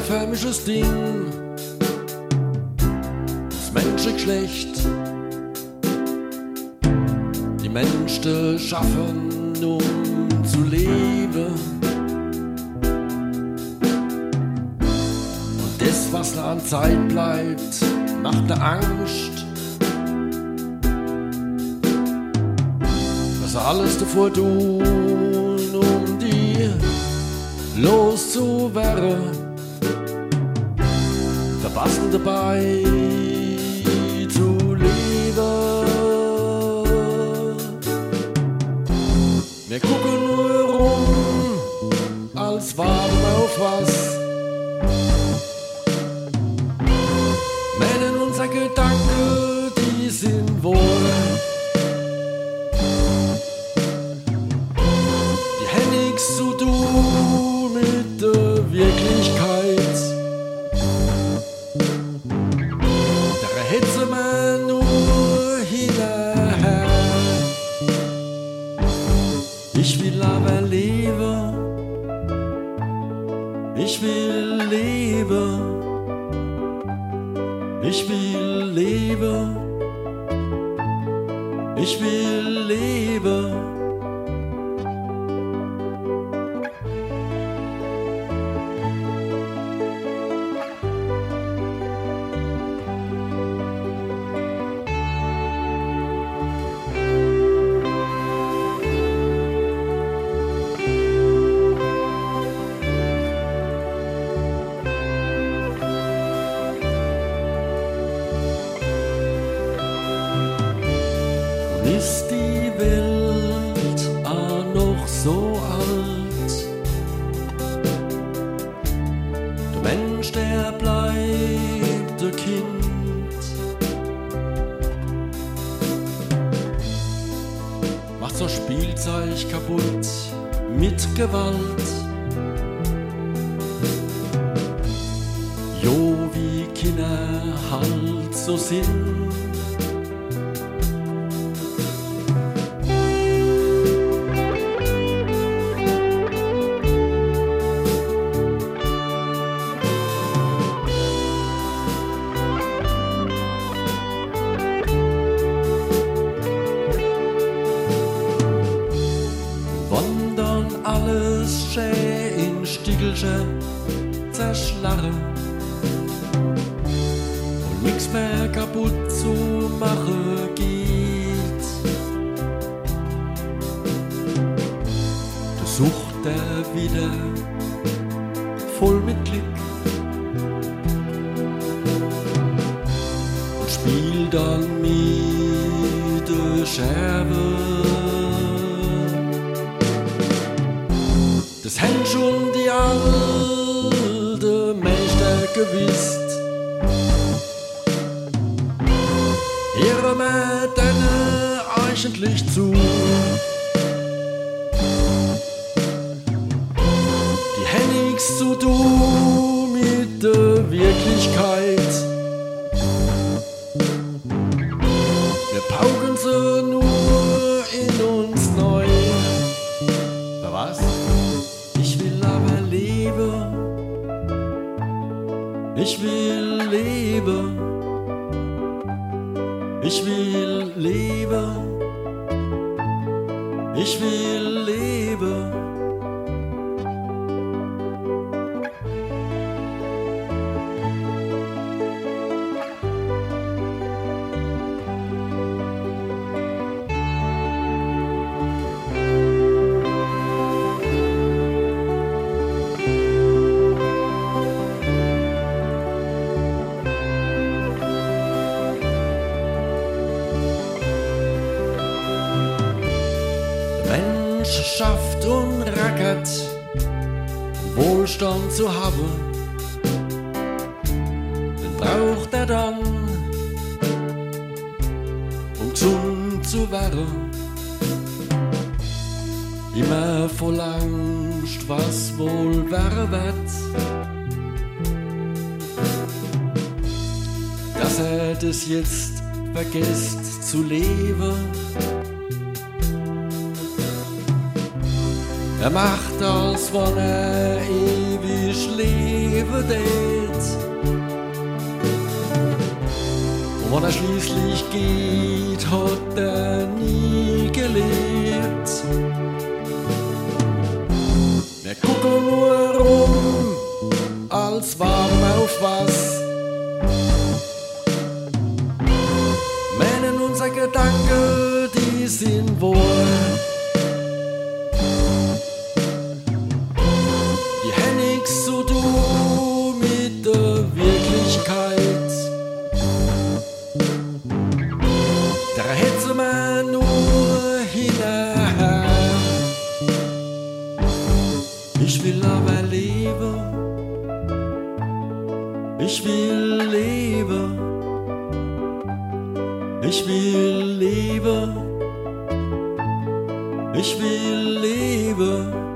einförmiges Ding. Das Menschengeschlecht. Die Menschen schaffen, um zu leben. Und das, was da an Zeit bleibt, macht ne Angst. Was alles davor tun, um die loszuwerden. the bus and the bike. Will leben. Ich will leben. Ich will leben. So alt? Der Mensch, der bleibt der Kind. Macht so Spielzeug kaputt mit Gewalt. Jo, wie Kinder halt so sind. In Stiegelsche zerschlarre und nix mehr kaputt zu machen geht. Du sucht er wieder voll mit Klick und spielt dann mit der Scherbe. Das haben schon die alte Meister gewusst. Ihre Mädchen eigentlich zu. Die haben nichts zu tun mit der Wirklichkeit. Ich will leben. Ich will leben. Ich will rackert, Wohlstand zu haben. Den braucht er dann, um gesund zu werden. Immer voll Angst, was wohl wäre wird. Dass er das jetzt vergisst zu leben. Er macht aus, er ewig leben tät. Und wann er schließlich geht, hat er nie gelebt. Wir gucken nur rum, als warten auf was. Meinen unser Gedanke, die sind wohl. Ich will leben. Ich will leben. Ich will leben.